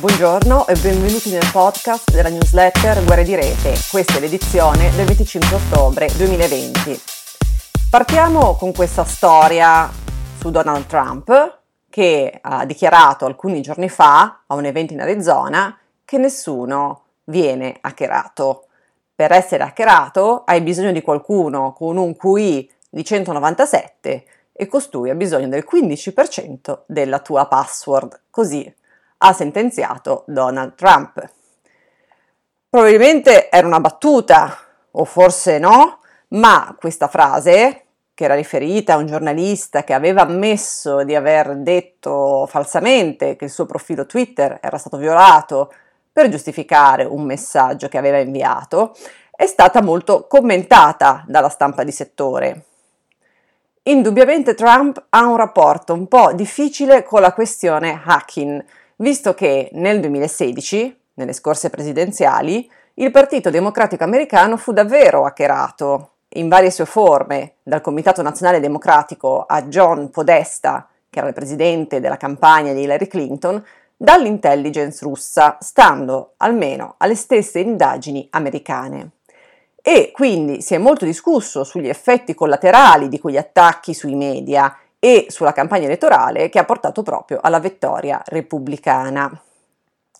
Buongiorno e benvenuti nel podcast della newsletter Guerre di Rete. Questa è l'edizione del 25 ottobre 2020. Partiamo con questa storia su Donald Trump che ha dichiarato alcuni giorni fa a un evento in Arizona che nessuno viene hackerato. Per essere hackerato hai bisogno di qualcuno con un QI di 197 e costui ha bisogno del 15% della tua password. Così ha sentenziato Donald Trump. Probabilmente era una battuta, o forse no, ma questa frase, che era riferita a un giornalista che aveva ammesso di aver detto falsamente che il suo profilo Twitter era stato violato per giustificare un messaggio che aveva inviato, è stata molto commentata dalla stampa di settore. Indubbiamente Trump ha un rapporto un po' difficile con la questione hacking, visto che nel 2016, nelle scorse presidenziali, il Partito Democratico Americano fu davvero hackerato in varie sue forme, dal Comitato Nazionale Democratico a John Podesta, che era il presidente della campagna di Hillary Clinton, dall'intelligence russa, stando almeno alle stesse indagini americane. E quindi si è molto discusso sugli effetti collaterali di quegli attacchi sui media e sulla campagna elettorale che ha portato proprio alla vittoria repubblicana.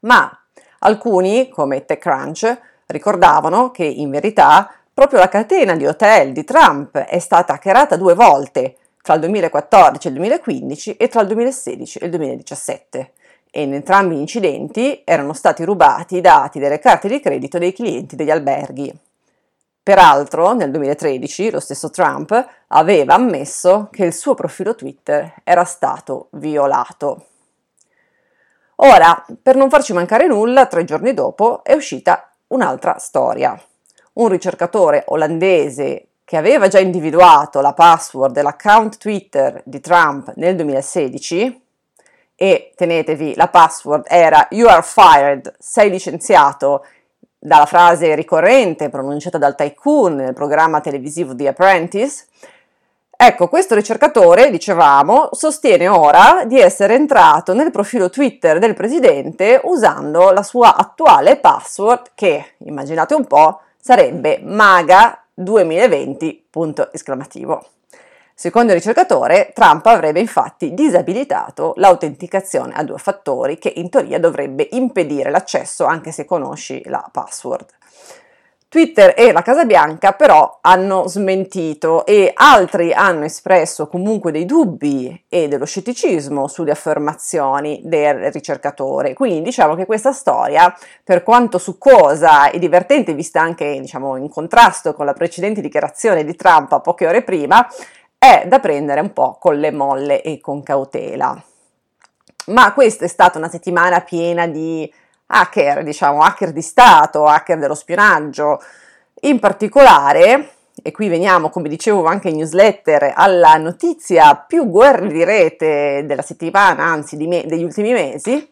Ma alcuni, come TechCrunch, ricordavano che in verità proprio la catena di hotel di Trump è stata hackerata due volte, tra il 2014 e il 2015 e tra il 2016 e il 2017 e in entrambi gli incidenti erano stati rubati i dati delle carte di credito dei clienti degli alberghi. Peraltro, nel 2013, lo stesso Trump aveva ammesso che il suo profilo Twitter era stato violato. Ora, per non farci mancare nulla, tre giorni dopo è uscita un'altra storia. Un ricercatore olandese che aveva già individuato la password dell'account Twitter di Trump nel 2016 e tenetevi la password era you are fired, sei licenziato dalla frase ricorrente pronunciata dal tycoon nel programma televisivo The Apprentice, ecco, questo ricercatore, dicevamo, sostiene ora di essere entrato nel profilo Twitter del presidente usando la sua attuale password che, immaginate un po', sarebbe maga 2020, punto esclamativo. Secondo il ricercatore, Trump avrebbe infatti disabilitato l'autenticazione a due fattori che in teoria dovrebbe impedire l'accesso anche se conosci la password. Twitter e la Casa Bianca però hanno smentito e altri hanno espresso comunque dei dubbi e dello scetticismo sulle affermazioni del ricercatore. Quindi diciamo che questa storia, per quanto succosa e divertente, vista anche diciamo, in contrasto con la precedente dichiarazione di Trump poche ore prima, è da prendere un po' con le molle e con cautela. Ma questa è stata una settimana piena di hacker, diciamo, hacker di Stato, hacker dello spionaggio. In particolare, e qui veniamo, come dicevo anche in newsletter, alla notizia più guerra di rete della settimana, anzi me- degli ultimi mesi,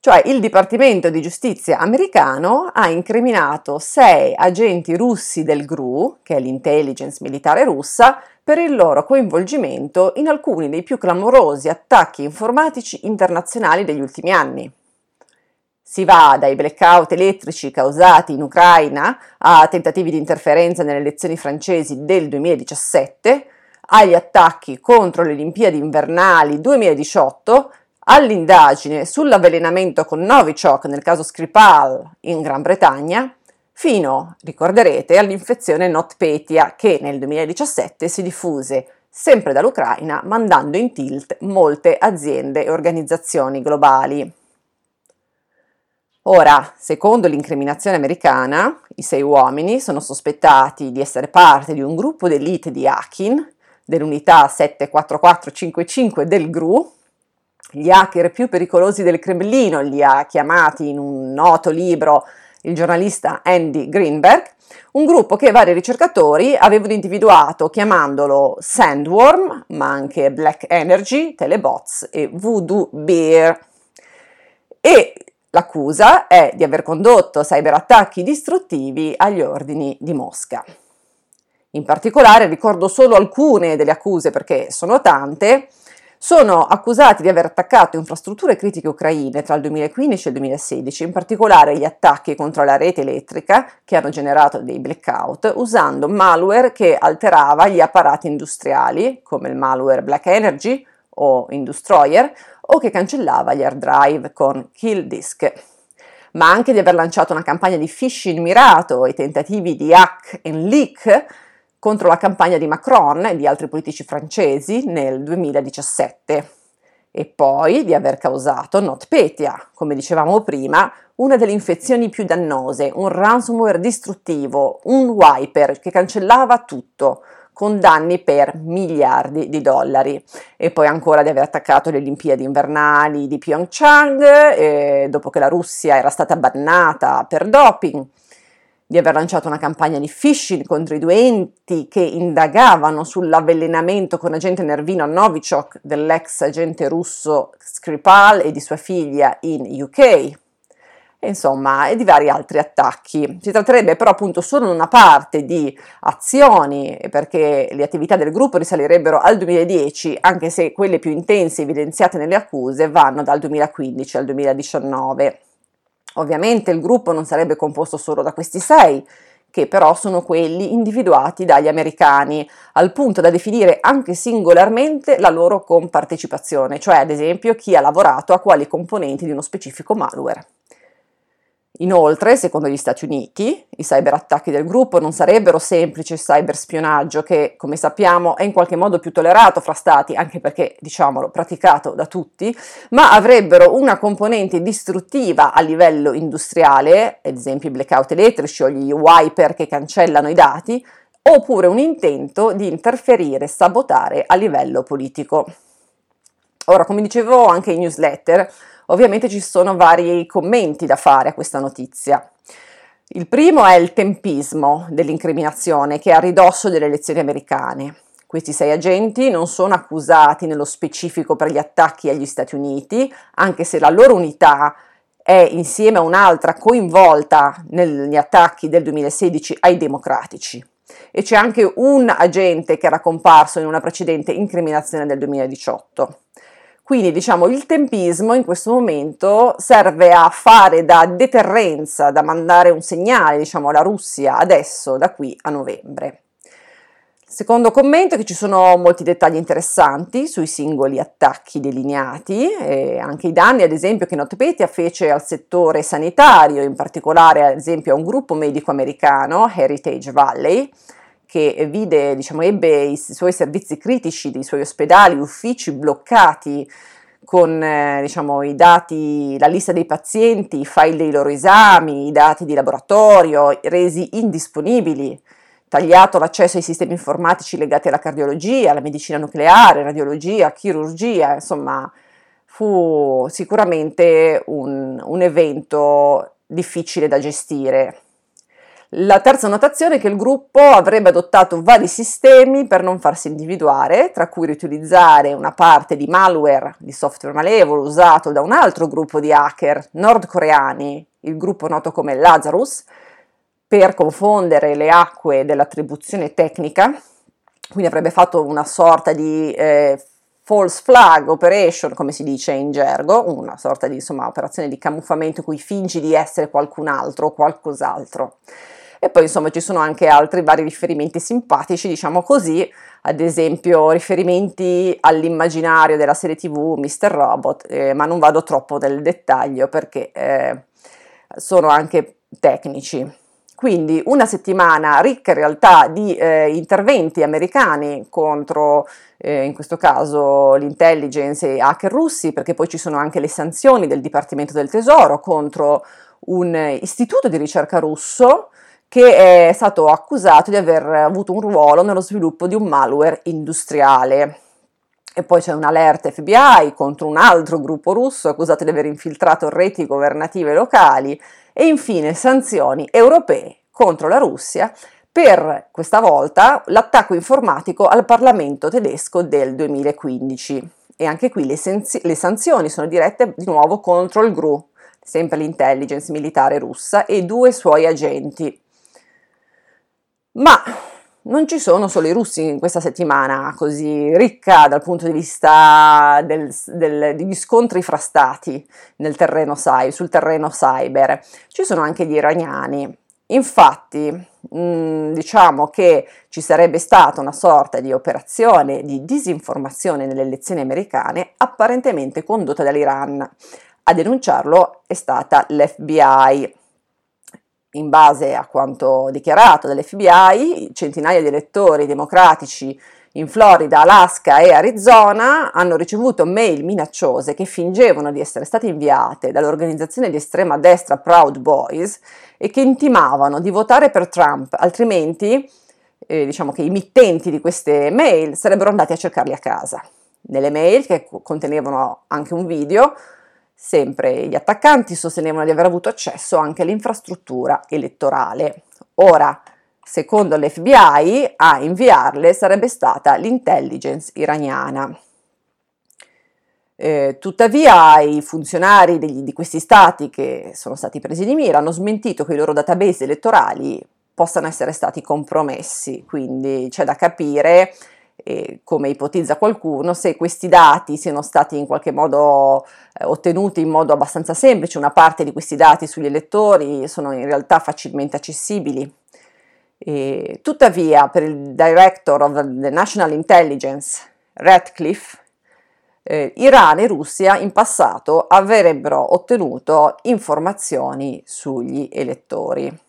cioè il Dipartimento di Giustizia americano ha incriminato sei agenti russi del GRU, che è l'intelligence militare russa, per il loro coinvolgimento in alcuni dei più clamorosi attacchi informatici internazionali degli ultimi anni. Si va dai blackout elettrici causati in Ucraina a tentativi di interferenza nelle elezioni francesi del 2017, agli attacchi contro le Olimpiadi invernali 2018, all'indagine sull'avvelenamento con Novichok nel caso Skripal in Gran Bretagna, fino, ricorderete, all'infezione NotPetya che nel 2017 si diffuse sempre dall'Ucraina mandando in tilt molte aziende e organizzazioni globali. Ora, secondo l'incriminazione americana, i sei uomini sono sospettati di essere parte di un gruppo d'elite di hacking dell'unità 74455 del GRU, gli hacker più pericolosi del Cremlino, li ha chiamati in un noto libro il giornalista Andy Greenberg, un gruppo che vari ricercatori avevano individuato chiamandolo Sandworm, ma anche Black Energy, Telebots e Voodoo Bear. E l'accusa è di aver condotto cyberattacchi distruttivi agli ordini di Mosca. In particolare ricordo solo alcune delle accuse perché sono tante, sono accusati di aver attaccato infrastrutture critiche ucraine tra il 2015 e il 2016, in particolare gli attacchi contro la rete elettrica che hanno generato dei blackout usando malware che alterava gli apparati industriali, come il malware Black Energy o Industroyer, o che cancellava gli hard drive con Kill Disk. Ma anche di aver lanciato una campagna di phishing mirato e tentativi di hack and leak contro la campagna di Macron e di altri politici francesi nel 2017 e poi di aver causato NotPetya, come dicevamo prima, una delle infezioni più dannose, un ransomware distruttivo, un wiper che cancellava tutto, con danni per miliardi di dollari. E poi ancora di aver attaccato le Olimpiadi invernali di Pyeongchang, eh, dopo che la Russia era stata bannata per doping di aver lanciato una campagna di phishing contro i due enti che indagavano sull'avvelenamento con agente nervino Novichok dell'ex agente russo Skripal e di sua figlia in UK, e insomma, e di vari altri attacchi. Si tratterebbe però appunto solo di una parte di azioni, perché le attività del gruppo risalirebbero al 2010, anche se quelle più intense evidenziate nelle accuse vanno dal 2015 al 2019. Ovviamente il gruppo non sarebbe composto solo da questi sei, che però sono quelli individuati dagli americani, al punto da definire anche singolarmente la loro compartecipazione, cioè ad esempio chi ha lavorato a quali componenti di uno specifico malware. Inoltre, secondo gli Stati Uniti, i cyberattacchi del gruppo non sarebbero semplice cyberspionaggio che, come sappiamo, è in qualche modo più tollerato fra stati, anche perché, diciamolo, praticato da tutti, ma avrebbero una componente distruttiva a livello industriale, ad esempio i blackout elettrici o gli wiper che cancellano i dati, oppure un intento di interferire e sabotare a livello politico. Ora, come dicevo anche in newsletter, Ovviamente ci sono vari commenti da fare a questa notizia. Il primo è il tempismo dell'incriminazione che è a ridosso delle elezioni americane. Questi sei agenti non sono accusati nello specifico per gli attacchi agli Stati Uniti, anche se la loro unità è insieme a un'altra coinvolta negli attacchi del 2016 ai democratici. E c'è anche un agente che era comparso in una precedente incriminazione del 2018. Quindi diciamo il tempismo in questo momento serve a fare da deterrenza, da mandare un segnale diciamo alla Russia adesso da qui a novembre. Secondo commento è che ci sono molti dettagli interessanti sui singoli attacchi delineati e anche i danni ad esempio che NotPetya fece al settore sanitario, in particolare ad esempio a un gruppo medico americano, Heritage Valley, che vide, diciamo, ebbe i suoi servizi critici, i suoi ospedali, uffici bloccati con eh, diciamo, i dati, la lista dei pazienti, i file dei loro esami, i dati di laboratorio resi indisponibili, tagliato l'accesso ai sistemi informatici legati alla cardiologia, alla medicina nucleare, radiologia, chirurgia, insomma fu sicuramente un, un evento difficile da gestire. La terza notazione è che il gruppo avrebbe adottato vari sistemi per non farsi individuare, tra cui riutilizzare una parte di malware, di software malevolo usato da un altro gruppo di hacker nordcoreani, il gruppo noto come Lazarus, per confondere le acque dell'attribuzione tecnica, quindi avrebbe fatto una sorta di eh, false flag operation, come si dice in gergo, una sorta di insomma, operazione di camuffamento in cui fingi di essere qualcun altro o qualcos'altro. E poi insomma ci sono anche altri vari riferimenti simpatici, diciamo così, ad esempio riferimenti all'immaginario della serie tv Mr. Robot, eh, ma non vado troppo nel dettaglio perché eh, sono anche tecnici. Quindi una settimana ricca in realtà di eh, interventi americani contro, eh, in questo caso, l'intelligence e hacker russi, perché poi ci sono anche le sanzioni del Dipartimento del Tesoro contro un istituto di ricerca russo che è stato accusato di aver avuto un ruolo nello sviluppo di un malware industriale. E poi c'è un'alert FBI contro un altro gruppo russo accusato di aver infiltrato reti governative locali e infine sanzioni europee contro la Russia per questa volta l'attacco informatico al Parlamento tedesco del 2015. E anche qui le, senzi- le sanzioni sono dirette di nuovo contro il GRU, sempre l'intelligence militare russa, e due suoi agenti. Ma non ci sono solo i russi in questa settimana così ricca dal punto di vista del, del, degli scontri fra stati terreno, sul terreno cyber, ci sono anche gli iraniani. Infatti, diciamo che ci sarebbe stata una sorta di operazione di disinformazione nelle elezioni americane apparentemente condotta dall'Iran. A denunciarlo è stata l'FBI in base a quanto dichiarato dall'FBI, centinaia di elettori democratici in Florida, Alaska e Arizona hanno ricevuto mail minacciose che fingevano di essere state inviate dall'organizzazione di estrema destra Proud Boys e che intimavano di votare per Trump, altrimenti eh, diciamo che i mittenti di queste mail sarebbero andati a cercarli a casa. Nelle mail, che contenevano anche un video, Sempre gli attaccanti sostenevano di aver avuto accesso anche all'infrastruttura elettorale. Ora, secondo l'FBI, a inviarle sarebbe stata l'intelligence iraniana. Eh, tuttavia i funzionari degli, di questi stati che sono stati presi di mira hanno smentito che i loro database elettorali possano essere stati compromessi, quindi c'è da capire come ipotizza qualcuno, se questi dati siano stati in qualche modo eh, ottenuti in modo abbastanza semplice, una parte di questi dati sugli elettori sono in realtà facilmente accessibili. E, tuttavia, per il Director of the National Intelligence, Radcliffe, eh, Iran e Russia in passato avrebbero ottenuto informazioni sugli elettori.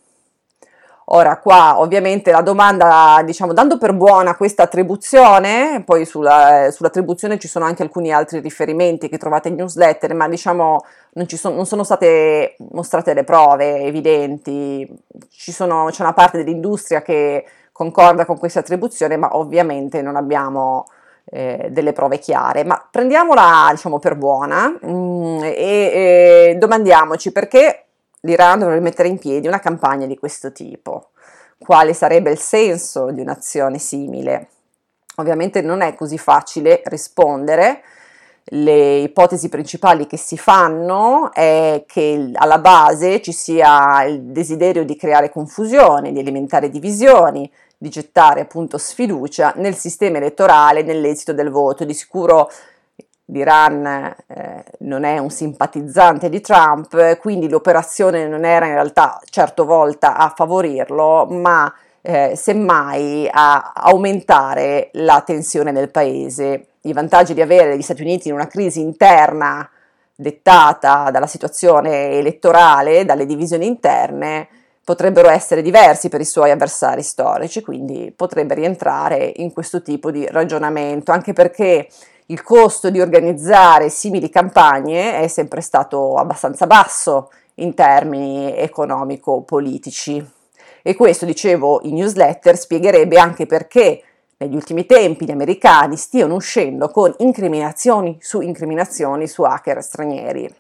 Ora qua ovviamente la domanda, diciamo, dando per buona questa attribuzione, poi sulla, sull'attribuzione ci sono anche alcuni altri riferimenti che trovate in newsletter, ma diciamo non, sono, non sono state mostrate le prove evidenti, sono, c'è una parte dell'industria che concorda con questa attribuzione, ma ovviamente non abbiamo eh, delle prove chiare, ma prendiamola diciamo per buona mm, e, e domandiamoci perché l'Iran dovrebbe mettere in piedi una campagna di questo tipo. Quale sarebbe il senso di un'azione simile? Ovviamente non è così facile rispondere. Le ipotesi principali che si fanno è che alla base ci sia il desiderio di creare confusione, di alimentare divisioni, di gettare appunto sfiducia nel sistema elettorale, nell'esito del voto. Di sicuro l'Iran eh, non è un simpatizzante di Trump, quindi l'operazione non era in realtà certo volta a favorirlo, ma eh, semmai a aumentare la tensione nel paese. I vantaggi di avere gli Stati Uniti in una crisi interna dettata dalla situazione elettorale, dalle divisioni interne, potrebbero essere diversi per i suoi avversari storici, quindi potrebbe rientrare in questo tipo di ragionamento, anche perché il costo di organizzare simili campagne è sempre stato abbastanza basso in termini economico-politici. E questo, dicevo in newsletter, spiegherebbe anche perché negli ultimi tempi gli americani stiano uscendo con incriminazioni su incriminazioni su hacker stranieri,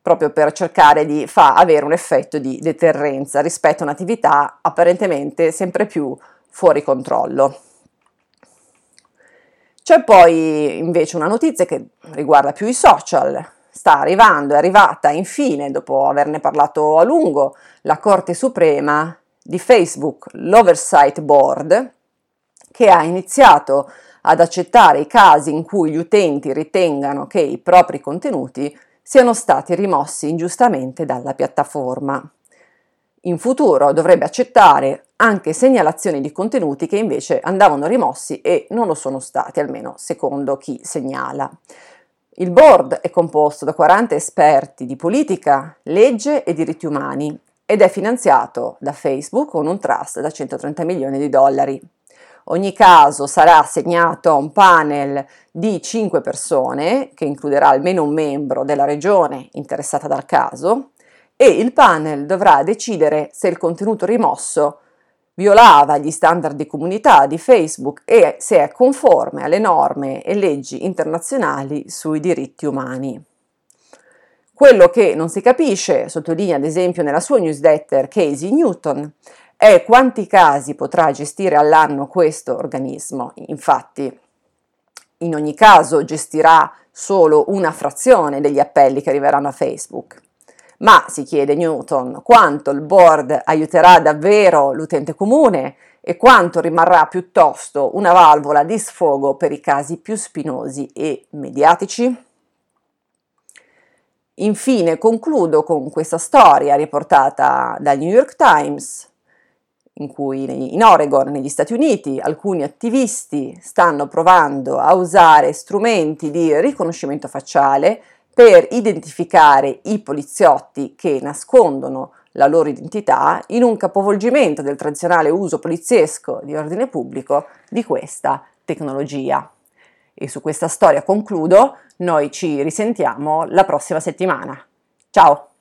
proprio per cercare di far avere un effetto di deterrenza rispetto a un'attività apparentemente sempre più fuori controllo. C'è poi invece una notizia che riguarda più i social. Sta arrivando, è arrivata infine, dopo averne parlato a lungo, la Corte Suprema di Facebook, l'Oversight Board, che ha iniziato ad accettare i casi in cui gli utenti ritengano che i propri contenuti siano stati rimossi ingiustamente dalla piattaforma in futuro dovrebbe accettare anche segnalazioni di contenuti che invece andavano rimossi e non lo sono stati, almeno secondo chi segnala. Il board è composto da 40 esperti di politica, legge e diritti umani ed è finanziato da Facebook con un trust da 130 milioni di dollari. Ogni caso sarà assegnato a un panel di 5 persone, che includerà almeno un membro della regione interessata dal caso, e il panel dovrà decidere se il contenuto rimosso violava gli standard di comunità di Facebook e se è conforme alle norme e leggi internazionali sui diritti umani. Quello che non si capisce, sottolinea ad esempio nella sua newsletter Casey Newton, è quanti casi potrà gestire all'anno questo organismo. Infatti, in ogni caso gestirà solo una frazione degli appelli che arriveranno a Facebook. Ma, si chiede Newton, quanto il board aiuterà davvero l'utente comune e quanto rimarrà piuttosto una valvola di sfogo per i casi più spinosi e mediatici? Infine concludo con questa storia riportata dal New York Times, in cui in Oregon, negli Stati Uniti, alcuni attivisti stanno provando a usare strumenti di riconoscimento facciale per identificare i poliziotti che nascondono la loro identità in un capovolgimento del tradizionale uso poliziesco di ordine pubblico di questa tecnologia. E su questa storia concludo, noi ci risentiamo la prossima settimana. Ciao!